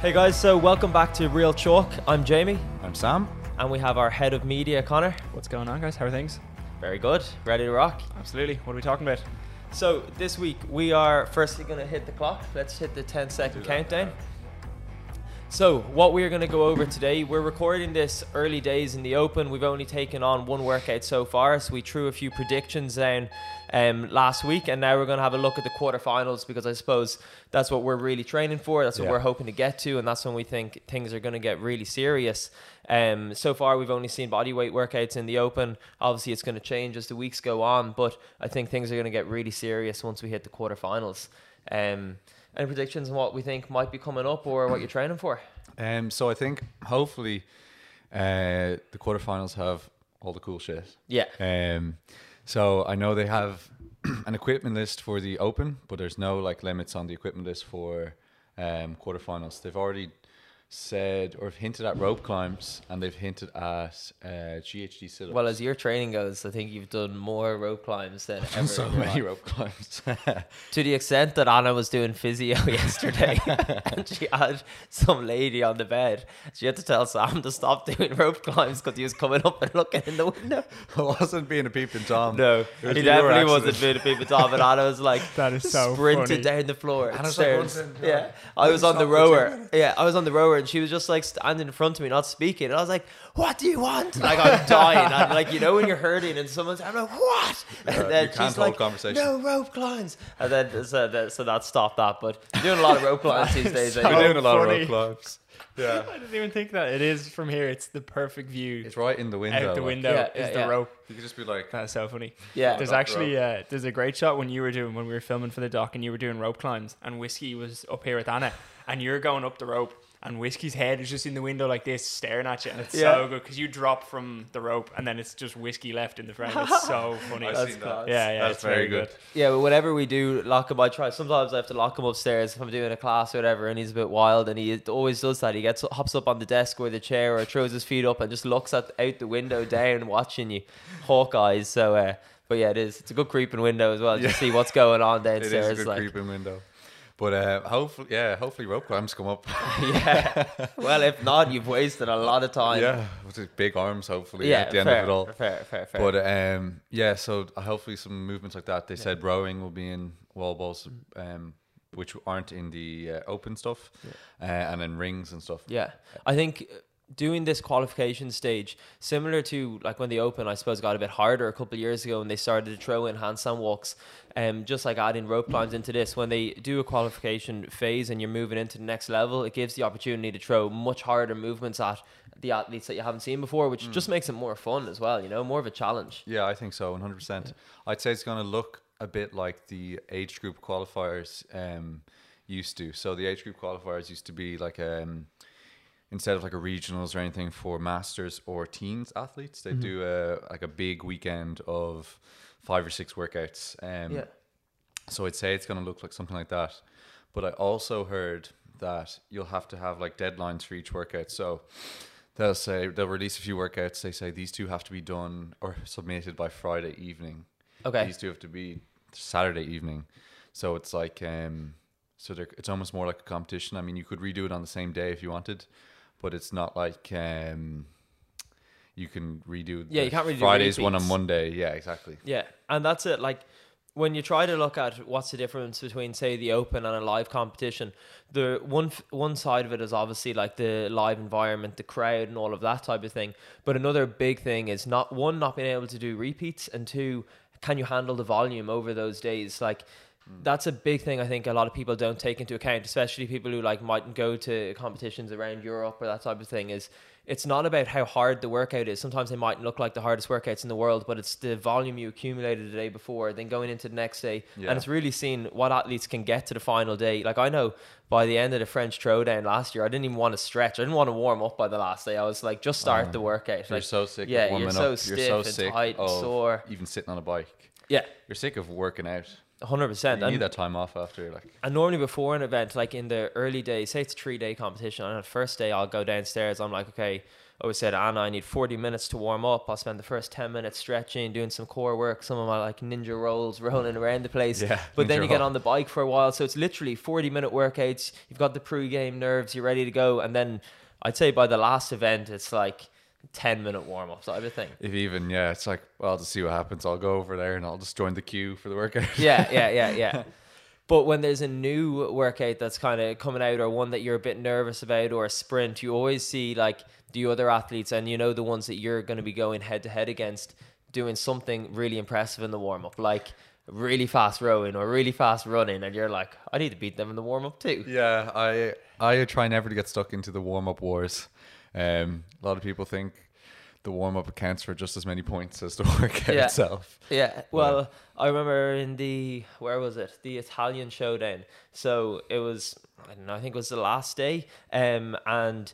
Hey guys, so welcome back to Real Chalk. I'm Jamie, I'm Sam. and we have our head of media, Connor. What's going on, guys? How are things? Very good, ready to rock. Absolutely. What are we talking about? So this week we are firstly going to hit the clock. Let's hit the 10 second countdown. So what we are going to go over today, we're recording this early days in the Open. We've only taken on one workout so far, so we threw a few predictions down um, last week, and now we're going to have a look at the quarterfinals because I suppose that's what we're really training for. That's what Yeah. we're hoping to get to, and that's when we think things are going to get really serious. Um, so far, we've only seen body weight workouts in the Open. Obviously, it's going to change as the weeks go on, but I think things are going to get really serious once we hit the quarterfinals. Um, any predictions on what we think might be coming up or what you're training for? Um, so I think hopefully uh, the quarterfinals have all the cool shit. Yeah. Um, so I know they have an equipment list for the open, but there's no like limits on the equipment list for um, quarterfinals. They've already said or have hinted at rope climbs, and they've hinted at uh, GHD sit-ups. Well, as your training goes, I think you've done more rope climbs than ever. so many life. rope climbs. To the extent that Anna was doing physio yesterday and she had some lady on the bed. She had to tell Sam to stop doing rope climbs because he was coming up and looking in the window. I wasn't being a peeping tom. No, It he definitely wasn't doing a people top. And Anna was like, That is so sprinted funny. down the floor. Anna's like, stairs. "Run yeah. I was on the Stop rower. Yeah, I was on the rower, and she was just like standing in front of me, not speaking. And I was like, "What do you want?" Like I'm dying. I'm like, you know, when you're hurting, and someone's, I'm like, "What?" And Yeah, then you can't she's like, conversation. "No rope climbs." And then so that, so that stopped that. But you're doing a lot of rope climbs these days. so eh? We're doing a lot funny. of rope climbs. Yeah, I didn't even think that. It is from here. It's the perfect view it's right in the window. out the like, window. Yeah, is yeah, the yeah. rope. You could just be like, That's so funny. Yeah. There's Rope, actually uh, there's a great shot when you were doing when we were filming for the doc and you were doing rope climbs and whiskey was up here with Anna and you're going up the rope and whiskey's head is just in the window like this staring at you and it's Yeah. so good because you drop from the rope and then it's just whiskey left in the frame. It's so funny. I've yeah, seen that. yeah, That's it's very good. Yeah, but whenever we do lock him, I try. Sometimes I have to lock him upstairs if I'm doing a class or whatever, and he's a bit wild, and he always does that. He gets hops up on the desk or the chair, or throws his feet up and just looks at out the window down, watching you, hawk eyes. So, uh, but yeah, it is. It's a good creeping window as well. Just Yeah. see what's going on downstairs. It is a downstairs. good like, creeping window. But uh, hopefully, yeah, hopefully rope climbs come up. yeah. Well, if not, you've wasted a lot of time. yeah, with his big arms, hopefully, yeah. at the end of it all. Fair, fair, fair. But um, yeah, so hopefully some movements like that. They said rowing will be in wall balls, um, which aren't in the uh, open stuff, uh, and then rings and stuff. Yeah, I think uh, doing this qualification stage, similar to like when the Open, I suppose, got a bit harder a couple of years ago when they started to throw in handstand walks. Um, just like adding rope climbs into this, when they do a qualification phase and you're moving into the next level, it gives the opportunity to throw much harder movements at the athletes that you haven't seen before, which just makes it more fun as well. You know, more of a challenge. Yeah, I think so, one hundred percent. I'd say it's going to look a bit like the age group qualifiers um, used to. So the age group qualifiers used to be like um, instead of like a regionals or anything for masters or teens athletes, they do a like a big weekend of five or six workouts. Um, Yeah. So I'd say it's going to look like something like that. But I also heard that you'll have to have like deadlines for each workout. So they'll say they'll release a few workouts. They say these two have to be done or submitted by Friday evening. Okay. These two have to be Saturday evening. So it's like um so it's almost more like a competition. I mean, you could redo it on the same day if you wanted, but it's not like um you can redo Yeah, the you can't really do Friday's one on repeats. Monday. Yeah, exactly. Yeah, and that's it. Like when you try to look at what's the difference between, say, the open and a live competition, the one f- one side of it is obviously like the live environment, the crowd, and all of that type of thing. But another big thing is not one not being able to do repeats, and two, can you handle the volume over those days? Like Mm. that's a big thing I think a lot of people don't take into account, especially people who like mightn't go to competitions around Europe or that type of thing. Is it's not about how hard the workout is. Sometimes they might look like the hardest workouts in the world, but it's the volume you accumulated the day before, then going into the next day, Yeah. and it's really seeing what athletes can get to the final day. Like I know by the end of the French Throwdown last year, I didn't even want to stretch. I didn't want to warm up by the last day. I was like, just start Oh, the workout. You're Like, so sick yeah, of warming you're so up. stiff you're so and sick tight and sore. even sitting on a bike. yeah, You're sick of working out. Hundred You percent. need that time off after like And normally before an event, like in the early days, say it's a three day competition, and on the first day I'll go downstairs. I'm like, okay, I always said, Anna, I need 40 minutes to warm up. I'll spend the first 10 minutes stretching, doing some core work, some of my like ninja rolls, rolling around the place. Yeah, but then you get on the bike for a while. So it's literally 40 minute workouts. You've got the pre-game nerves, you're ready to go. And then I'd say by the last event, it's like 10 minute warm up type of thing. If even, yeah, it's like, well, to see what happens, I'll go over there and I'll just join the queue for the workout. yeah, yeah, yeah, yeah. But when there's a new workout that's kind of coming out, or one that you're a bit nervous about, or a sprint, you always see like the other athletes, and you know the ones that you're going to be going head to head against, doing something really impressive in the warm up, like really fast rowing or really fast running, and you're like, I need to beat them in the warm up too. Yeah, I I try never to get stuck into the warm up wars. Um, a lot of people think the warm up accounts for just as many points as the workout Yeah. itself. Yeah, well, I remember in the where was it? The Italian showdown. So it was I don't know, I think it was the last day. Um and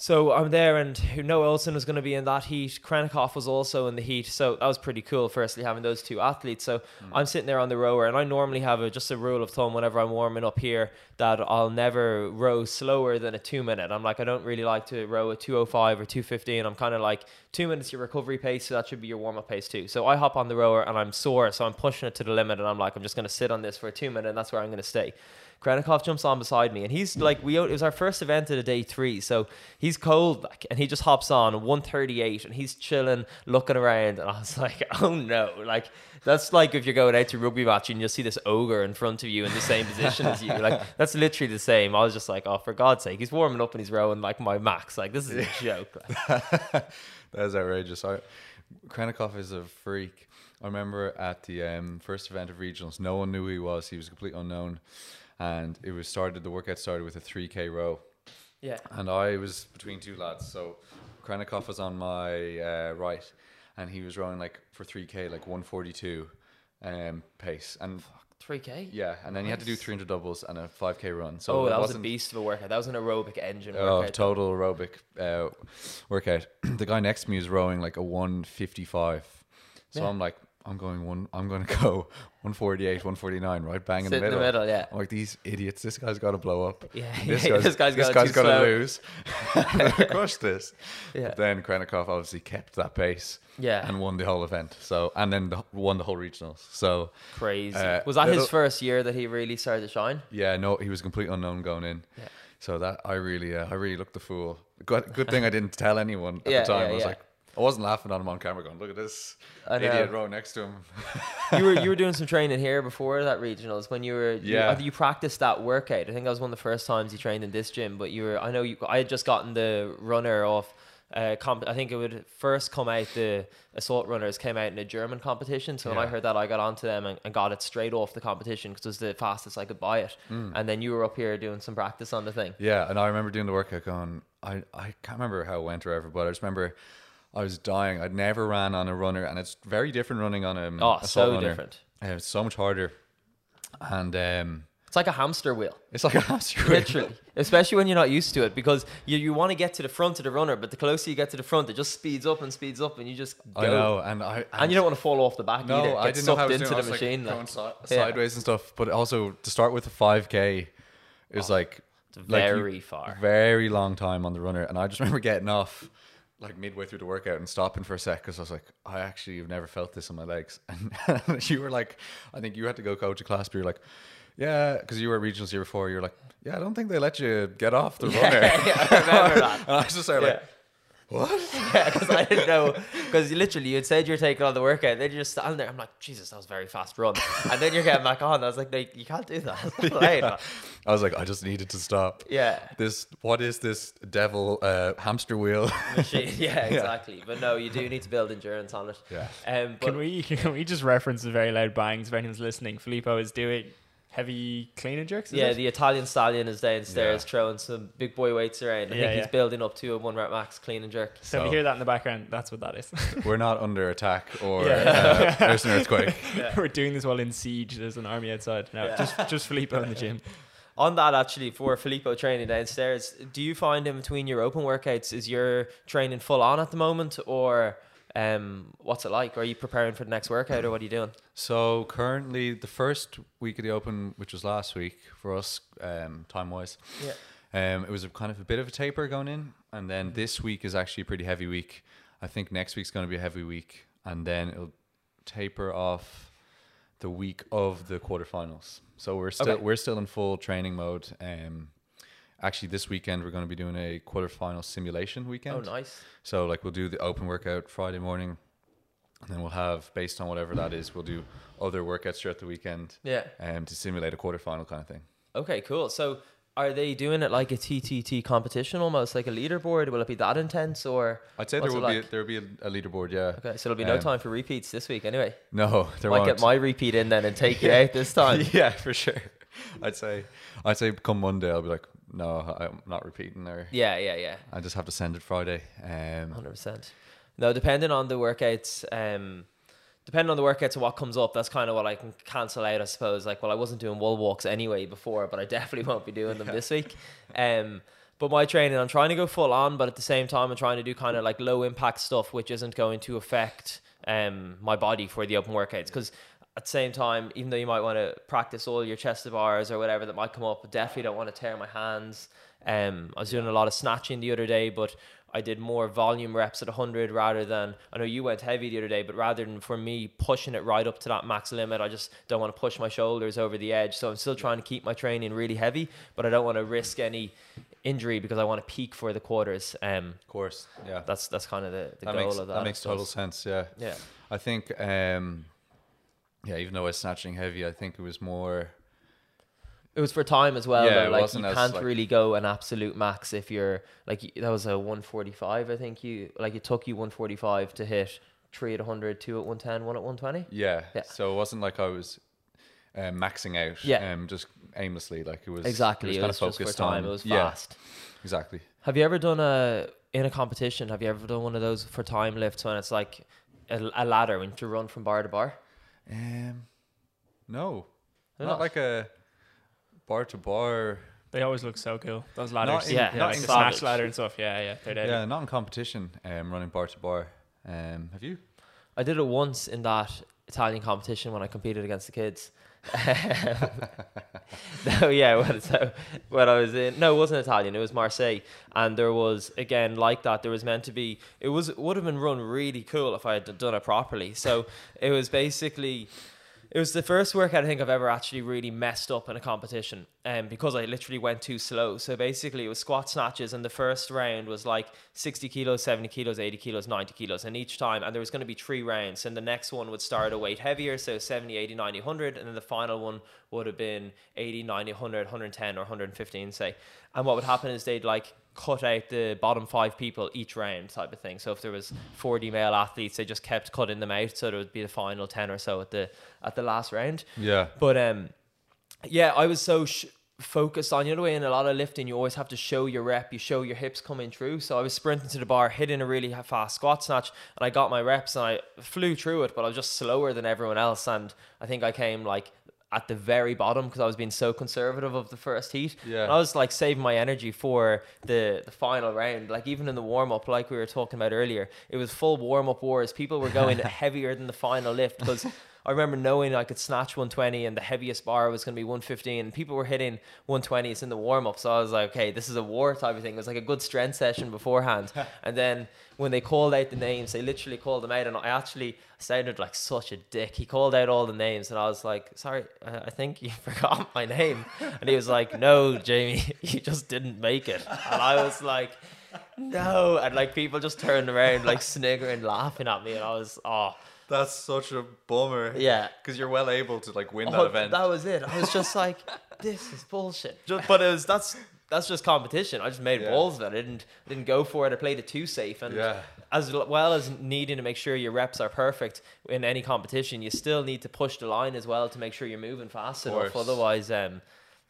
so I'm there and Noah Ohlsen was going to be in that heat. Khrennikov was also in the heat. So that was pretty cool, firstly, having those two athletes. So hmm. I'm sitting there on the rower and I normally have a, just a rule of thumb whenever I'm warming up here that I'll never row slower than a two minute. I'm like, I don't really like to row a 205 or 215. I'm kind of like, two minutes your recovery pace. So that should be your warm up pace too. So I hop on the rower and I'm sore. So I'm pushing it to the limit and I'm like, I'm just going to sit on this for a two minute and that's where I'm going to stay. Khrennikov jumps on beside me, and he's like, we it was our first event of the day three, so he's cold, like, and he just hops on 138, and he's chilling, looking around, and I was like, oh no, like that's like if you're going out to rugby match and you'll see this ogre in front of you in the same position as you, like that's literally the same. I was just like, oh, for God's sake, he's warming up and he's rowing like my max, like this is a joke. That is outrageous. I, Khrennikov is a freak. I remember at the um, first event of regionals, no one knew who he was. He was complete unknown, and it was started. The workout started with a three k row, yeah, and I was between two lads. So Khrennikov was on my uh, right, and he was rowing like for three k, like one forty two, um, pace, and 3k. yeah, and then you had to do three hundred doubles and a five k run. So Oh, it that was a beast of a workout. That was an aerobic engine Oh, workout. total aerobic uh, workout. the guy next to me is rowing like a 155. So Yeah. I'm like, I'm going one. I'm going to go 148, 149, right, bang in the in the middle. yeah. I'm like these idiots. This guy's got to blow up. Yeah, This yeah, guy's, this guy's this going guy's got to lose. Crush this. Yeah. But then Khrennikov obviously kept that pace. Yeah. And won the whole event. So and then the, won the whole regionals. So Crazy. Uh, was that little- his first year that he really started to shine? Yeah, no, he was complete unknown going in. Yeah. So that I really, uh, I really looked the fool. Good, good thing I didn't tell anyone at Yeah, the time. yeah, I was yeah. like, I wasn't laughing at him on camera, going, "Look at this idiot row next to him." you were you were doing some training here before that regionals when you were you, Yeah. Think you practiced that workout. I think that was one of the first times you trained in this gym. But you were I know you I had just gotten the runner off. Uh, comp- I think it would first come out. The assault runners came out in a German competition. So when I heard that, I got onto them and, and got it straight off the competition because it was the fastest I could buy it. Hmm. And then you were up here doing some practice on the thing. Yeah, and I remember doing the workout going, I, I can't remember how it went or ever, but I just remember I was dying. I'd never ran on a runner, and it's very different running on a Oh, so runner. different. Uh, it's so much harder, and um, It's like a hamster wheel. it's like a hamster wheel. Literally, especially when you're not used to it, because you, you want to get to the front of the runner, but the closer you get to the front, it just speeds up and speeds up, and you just go. I know, and I And you don't want to fall off the back No, either. Get I didn't know how I was into doing. the I was, machine. like, like. going si- Yeah. sideways and stuff. But also to start with a five k is like It's like you- very far. very long time on the runner. And I just remember getting off like midway through the workout and stopping for a sec because I was like, I actually have never felt this on my legs. And you were like, I think you had to go coach a class, but you're like. Yeah, because you were at regionals year before. You're like, yeah, I don't think they let you get off the runner. yeah, I remember that. and I was just like, Yeah. What? Yeah, because I didn't know. Because literally, you had said you're taking on the workout, then you're just standing there. I'm like, Jesus, that was a very fast run. And then you're getting back on. I was like, no, you can't do that. That's not allowed. I was like, I just needed to stop. yeah. This what is this devil uh, hamster wheel? Machine. Yeah, exactly. But no, you do need to build endurance on it. Yeah. Um, but Can we can we just reference the very loud bangs if anyone's listening? Filippo is doing heavy clean and jerks. Is Yeah, it? the Italian stallion is downstairs Yeah. throwing some big boy weights around. I Yeah, think he's yeah. building up to a one rep max clean and jerk. so if you hear that in the background, that's what that is. We're not under attack or Yeah. uh, there's an earthquake. We're doing this while in siege. There's an army outside. No, Yeah. just just Filippo in the gym. On that, actually, for Filippo training downstairs, do you find in between your open workouts, is your training full on at the moment, or um, what's it like? Are you preparing for the next workout, or what are you doing? So currently, the first week of the Open, which was last week for us, um, time wise, Yeah. Um, it was a kind of a bit of a taper going in, and then this week is actually a pretty heavy week. I think next week's going to be a heavy week, and then it'll taper off the week of the quarterfinals. So we're still Okay. we're still in full training mode. Um, actually, this weekend we're going to be doing a quarterfinal simulation weekend. Oh, nice. So like we'll do the open workout Friday morning, and then we'll have based on whatever that is, we'll do other workouts throughout the weekend, Yeah. um, to simulate a quarterfinal kind of thing. Okay, cool. So are they doing it like a TTT competition almost, like a leaderboard? Will it be that intense or? I'd say there will be a, there will be a, a leaderboard. Yeah. Okay, so there'll be no Um, time for repeats this week anyway. No, there Might won't. get my repeat in then and take you out this time. yeah, for sure. I'd say, I'd say, come Monday, I'll be like, no, I'm not repeating there. Yeah, yeah, yeah. I just have to send it Friday. Um, Hundred percent. No, depending on the workouts, um, depending on the workouts and what comes up, that's kind of what I can cancel out, I suppose. Like, well, I wasn't doing wall walks anyway before, but I definitely won't be doing them this week. Um, but my training, I'm trying to go full on, but at the same time, I'm trying to do kind of like low impact stuff, which isn't going to affect um my body for the open workouts because. At the same time, even though you might want to practice all your chest to bars or whatever that might come up, I definitely don't want to tear my hands. Um, I was doing a lot of snatching the other day, but I did more volume reps at 100 rather than I know you went heavy the other day, but rather than for me pushing it right up to that max limit, I just don't want to push my shoulders over the edge. So I'm still trying to keep my training really heavy, but I don't want to risk any injury because I want to peak for the quarters. Um, of course, yeah. that's that's kind of the, the that goal makes of that. that makes total sense. Yeah. Yeah. I think, um, yeah, even though I was snatching heavy, I think it was more. It was for time as well. Yeah, though. Like you can't like- really go an absolute max if you're like that was a 145. I think you like it took you 145 to hit three at 100, two at 110, one at 120. Yeah. Yeah. So it wasn't like I was um, maxing out. Yeah. Um, just aimlessly, like it was Exactly, It it was, was, just for focused time. on. It was yeah, fast. exactly. Have you ever done a in a competition? Have you ever done one of those for time lifts when it's like a, a ladder when you run from bar to bar? Um, no, They're not not. like a bar to bar. They always look so cool. Those ladders. in- Yeah, yeah, not like in the savage. snatch ladder and stuff. Yeah, yeah. They're dead. Yeah, not in competition. Um, running bar to bar. Um, have you? I did it once in that Italian competition when I competed against the kids. no, yeah, so when I was in, no, it wasn't Italian, it was Marseille, and there was again like that. There was meant to be, it was would have been run really cool if I had done it properly. So it was basically, it was the first workout I think I've ever actually really messed up in a competition, um, because I literally went too slow. So basically, it was squat snatches, and the first round was like 60 kilos, 70 kilos, 80 kilos, 90 kilos, and each time, and there was going to be three rounds, and the next one would start a weight heavier, so 70, 80, 90, 100, and then the final one would have been 80, 90, 100, 110, or 115, say. And what would happen is they'd like cut out the bottom five people each round type of thing. So if there was 40 male athletes, they just kept cutting them out, so there would be the final 10 or so at the at the last round. Yeah. But um, yeah, I was so sh- focused on you know way in a lot of lifting you always have to show your rep, you show your hips coming through. So I was sprinting to the bar, hitting a really fast squat snatch, and I got my reps and I flew through it, but I was just slower than everyone else, and I think I came like at the very bottom because I was being so conservative of the first heat. Yeah. And I was like saving my energy for the the final round. Like even in the warm up, like we were talking about earlier, it was full warm up wars. People were going heavier than the final lift because I remember knowing I could snatch 120 and the heaviest bar was going to be 115. And people were hitting 120s in the warm up. So I was like, okay, this is a war type of thing. It was like a good strength session beforehand. and then when they called out the names, they literally called them out. And I actually sounded like such a dick. He called out all the names. And I was like, sorry, I I think you forgot my name. And he was like, no, Jamie, you just didn't make it. And I was like, no. And like people just turned around, like sniggering, laughing at me. And I was, oh. That's such a bummer. Yeah. Because you're well able to like win Oh, that event. That was it. I was just like, this is bullshit. Just, but it was that's that's just competition. I just made Yeah. balls of it. I didn't didn't go for it. I played it too safe. And Yeah. as well as needing to make sure your reps are perfect in any competition, you still need to push the line as well to make sure you're moving fast enough. Otherwise, um,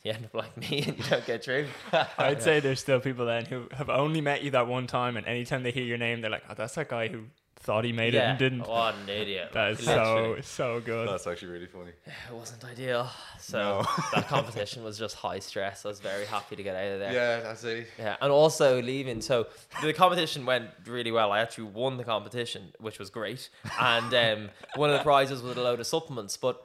you end up like me and you don't get through. I'd say there's still people then who have only met you that one time, and anytime they hear your name, they're like, "Oh, that's that guy who thought he made it and didn't." What an idiot. That is Literally. so so good. That's actually really funny. It wasn't ideal. So No. that competition was just high stress. I was very happy to get out of there. Yeah, that's it. Yeah, and also leaving. So the competition went really well. I actually won the competition, which was great. And um, one of the prizes was a load of supplements. But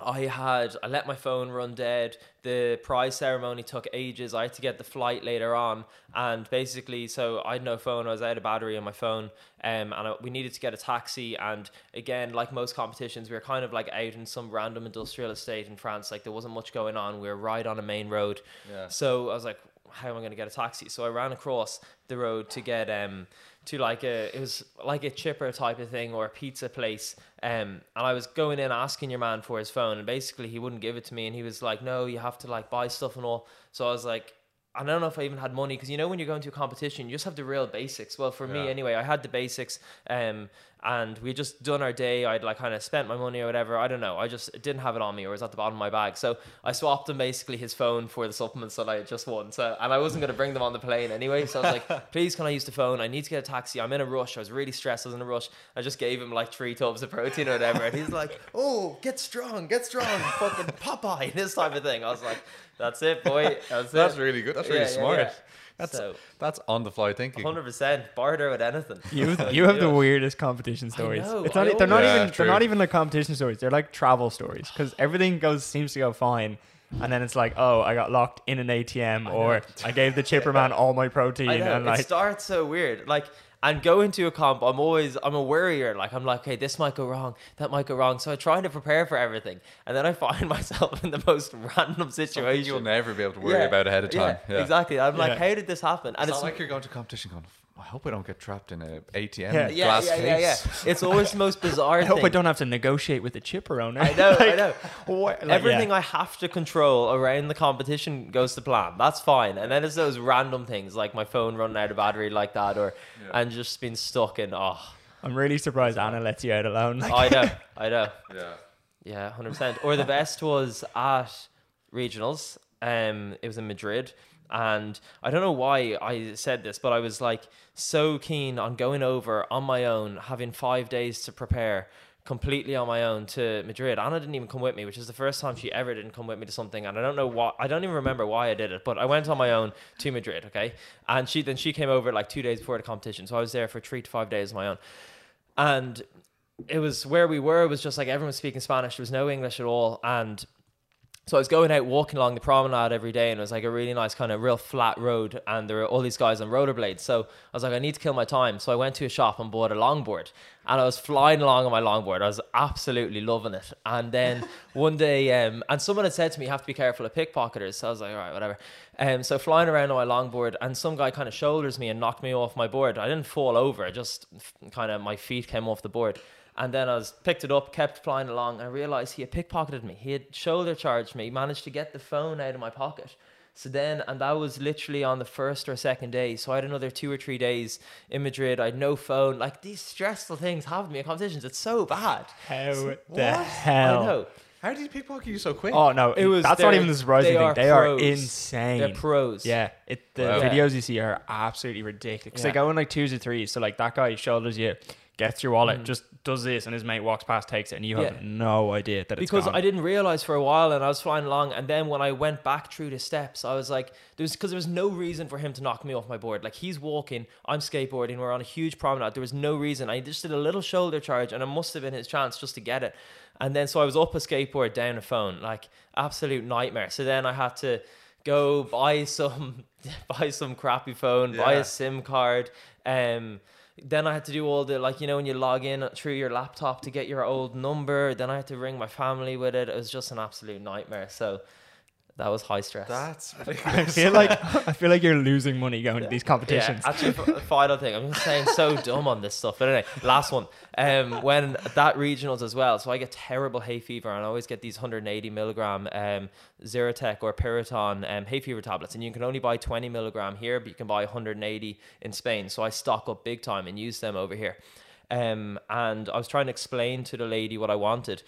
I had I let my phone run dead. The prize ceremony took ages. I had to get the flight later on, and basically, so I had no phone. I was out of battery on my phone, um, and I, we needed to get a taxi. And again, like most competitions, we were kind of like out in some random industrial estate in France. Like there wasn't much going on. We were right on a main road. Yeah. So I was like, how am I going to get a taxi? So I ran across the road to get um to like a it was like a chipper type of thing or a pizza place. Um, and I was going in asking your man for his phone, and basically he wouldn't give it to me, and he was like, "No, you have to like buy stuff and all." So I was like. I don't know if I even had money because you know when you're going to a competition, you just have the real basics. Well, for me anyway, I had the basics, um, and we just done our day. I'd like kind of spent my money or whatever. I don't know. I just didn't have it on me, or it was at the bottom of my bag. So I swapped him basically his phone for the supplements that I had just won. So and I wasn't going to bring them on the plane anyway. So I was like, please, can I use the phone? I need to get a taxi. I'm in a rush. I was really stressed. I was in a rush. I just gave him like three tubs of protein or whatever, and he's like, oh, get strong, get strong, fucking Popeye, this type of thing. I was like, that's it, boy. That's, That's it. really good. That's really yeah, smart. yeah. That's So- that's on the fly thinking. Hundred percent, barter with anything. You you have the weirdest competition stories. know, it's I not, they're not always- even Yeah, they're not even like competition stories. They're like travel stories because everything goes seems to go fine, and then it's like, oh, I got locked in an ATM, or I gave the chipper man all my protein, I know and it starts so weird. Like, and go into a comp, I'm always I'm a worrier. Like, I'm like, okay, this might go wrong, that might go wrong. So I try to prepare for everything, and then I find myself in the most random Something situation. you'll never be able to worry Yeah, about ahead of time. Yeah, Yeah. exactly. I'm like, how did this happen? And It's not like you're going to competition going, I hope I don't get trapped in an ATM Yeah. yeah, glass yeah, case. yeah, yeah. It's always the most bizarre. I hope I don't have to negotiate with the chipper owner. I know, I know. what- like, Everything yeah. I have to control around the competition goes to plan. That's fine. And then it's those random things like my phone running out of battery like that, or Yeah. and just being stuck in. Oh, I'm really surprised Anna lets you out alone. Like, I know, I know. Yeah. Yeah, hundred percent. Or the best was at regionals. Um, it was in Madrid, and I don't know why I said this, but I was like so keen on going over on my own, having five days to prepare completely on my own to Madrid. Anna didn't even come with me, which is the first time she ever didn't come with me to something, and I don't know why. I don't even remember why I did it, but I went on my own to Madrid. Okay, and she then she came over like two days before the competition, so I was there for three to five days on my own, and it was where we were. It was just like everyone was speaking Spanish. There was no English at all, and so I was going out walking along the promenade every day, and it was like a really nice kind of real flat road, and there were all these guys on rollerblades. So I was like, I need to kill my time. So I went to a shop and bought a longboard, and I was flying along on my longboard. I was absolutely loving it. And then one day, um, and someone had said to me, "You have to be careful of pickpocketers." So I was like, "All right, whatever." Um, so flying around on my longboard, and some guy kind of shoulders me and knocked me off my board. I didn't fall over; I just kind of my feet came off the board. And then I was picked it up, kept flying along. I realized he had pickpocketed me. He had shoulder charged me. Managed to get the phone out of my pocket. So then, and that was literally on the first or second day. So I had another two or three days in Madrid. I had no phone. Like these stressful things happen to me in competitions. It's so bad. How the What? hell? I know. How did you pickpocket you so quick? Oh no, It was- that's not even the surprising they thing. are They are insane. They're pros. Yeah, it the Wow. Yeah. videos you see are absolutely ridiculous. 'Cause Yeah. They go in like twos or threes. So like that guy shoulders you, gets your wallet, Mm. just does this, and his mate walks past, takes it, and you have no idea that it's because. I didn't realize for a while, and I was flying along, and then when I went back through the steps, I was like, "There's because there was no reason for him to knock me off my board. Like he's walking, I'm skateboarding, we're on a huge promenade. There was no reason. I just did a little shoulder charge, and it must have been his chance just to get it. And then so I was up a skateboard, down a phone, like absolute nightmare. So then I had to go buy some buy some crappy phone, buy a SIM card, um. Then I had to do all the like you know when you log in through your laptop to get your old number. Then I had to ring my family with it. It was just an absolute nightmare. So that was high stress. That's I feel like I feel like you're losing money going to these competitions. Yeah, actually, final thing. I'm just saying so dumb on this stuff. But anyway, last one. Um, when that regionals as well, so I get terrible hay fever, and I always get these 180 milligram um Zyrtec or Piriton um hay fever tablets, and you can only buy 20 milligram here, but you can buy 180 in Spain. So I stock up big time and use them over here. Um, and I was trying to explain to the lady what I wanted.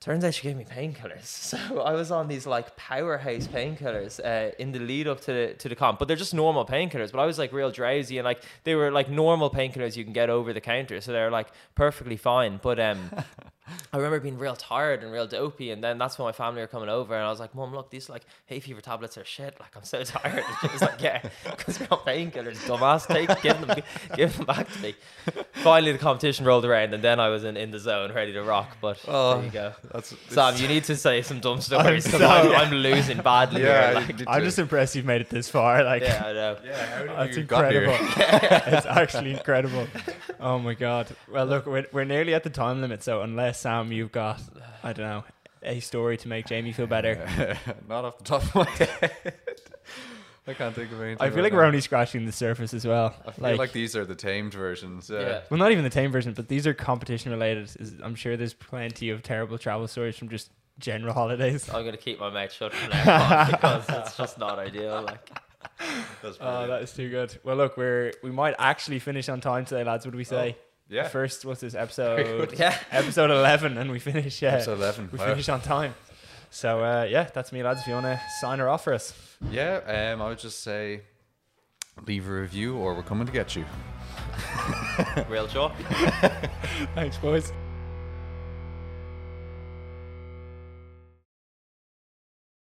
Turns out she gave me painkillers. So I was on these like powerhouse painkillers uh, in the lead up to the to the comp, but they're just normal painkillers. But I was like real drowsy and like they were like normal painkillers you can get over the counter, so they're like perfectly fine. But um, I remember being real tired and real dopey, and then that's when my family were coming over, and I was like, "Mom, look, these like hay fever tablets are shit. Like I'm so tired." And she was like, "Yeah, because you're not painkillers, dumbass. Take, give them, give them back to me." Finally, the competition rolled around, and then I was in, in the zone, ready to rock. But Oh, there you go. That's Sam, you need to say some dumb stories because so- I'm, I'm losing badly. Yeah, here, like, I'm just impressed you've made it this far. Like, yeah, I know. Yeah, how did That's you got here? incredible. it's actually incredible. Oh my god. Well, look, we're, we're nearly at the time limit, so unless Sam, you've got, I don't know, a story to make Jamie feel better. Not off the top of my head. I can't think of anything. I feel right like now. we're only scratching the surface as well. I feel like, these are the tamed versions. Yeah. Yeah. well, not even the tame version, but these are competition related. I'm sure there's plenty of terrible travel stories from just general holidays. I'm gonna keep my mouth shut from now on because it's just not ideal. Like, That's Oh, that is too good. Well, look, we're we might actually finish on time today, lads. What do we say? Oh. Yeah. First, what's this episode? yeah. episode 11, and we finish. Yeah, Episode 11. we Wow. finish on time. So uh, yeah, that's me, lads. If you want to sign her off for us. Yeah, um, I would just say leave a review or we're coming to get you. Real talk. Thanks, boys.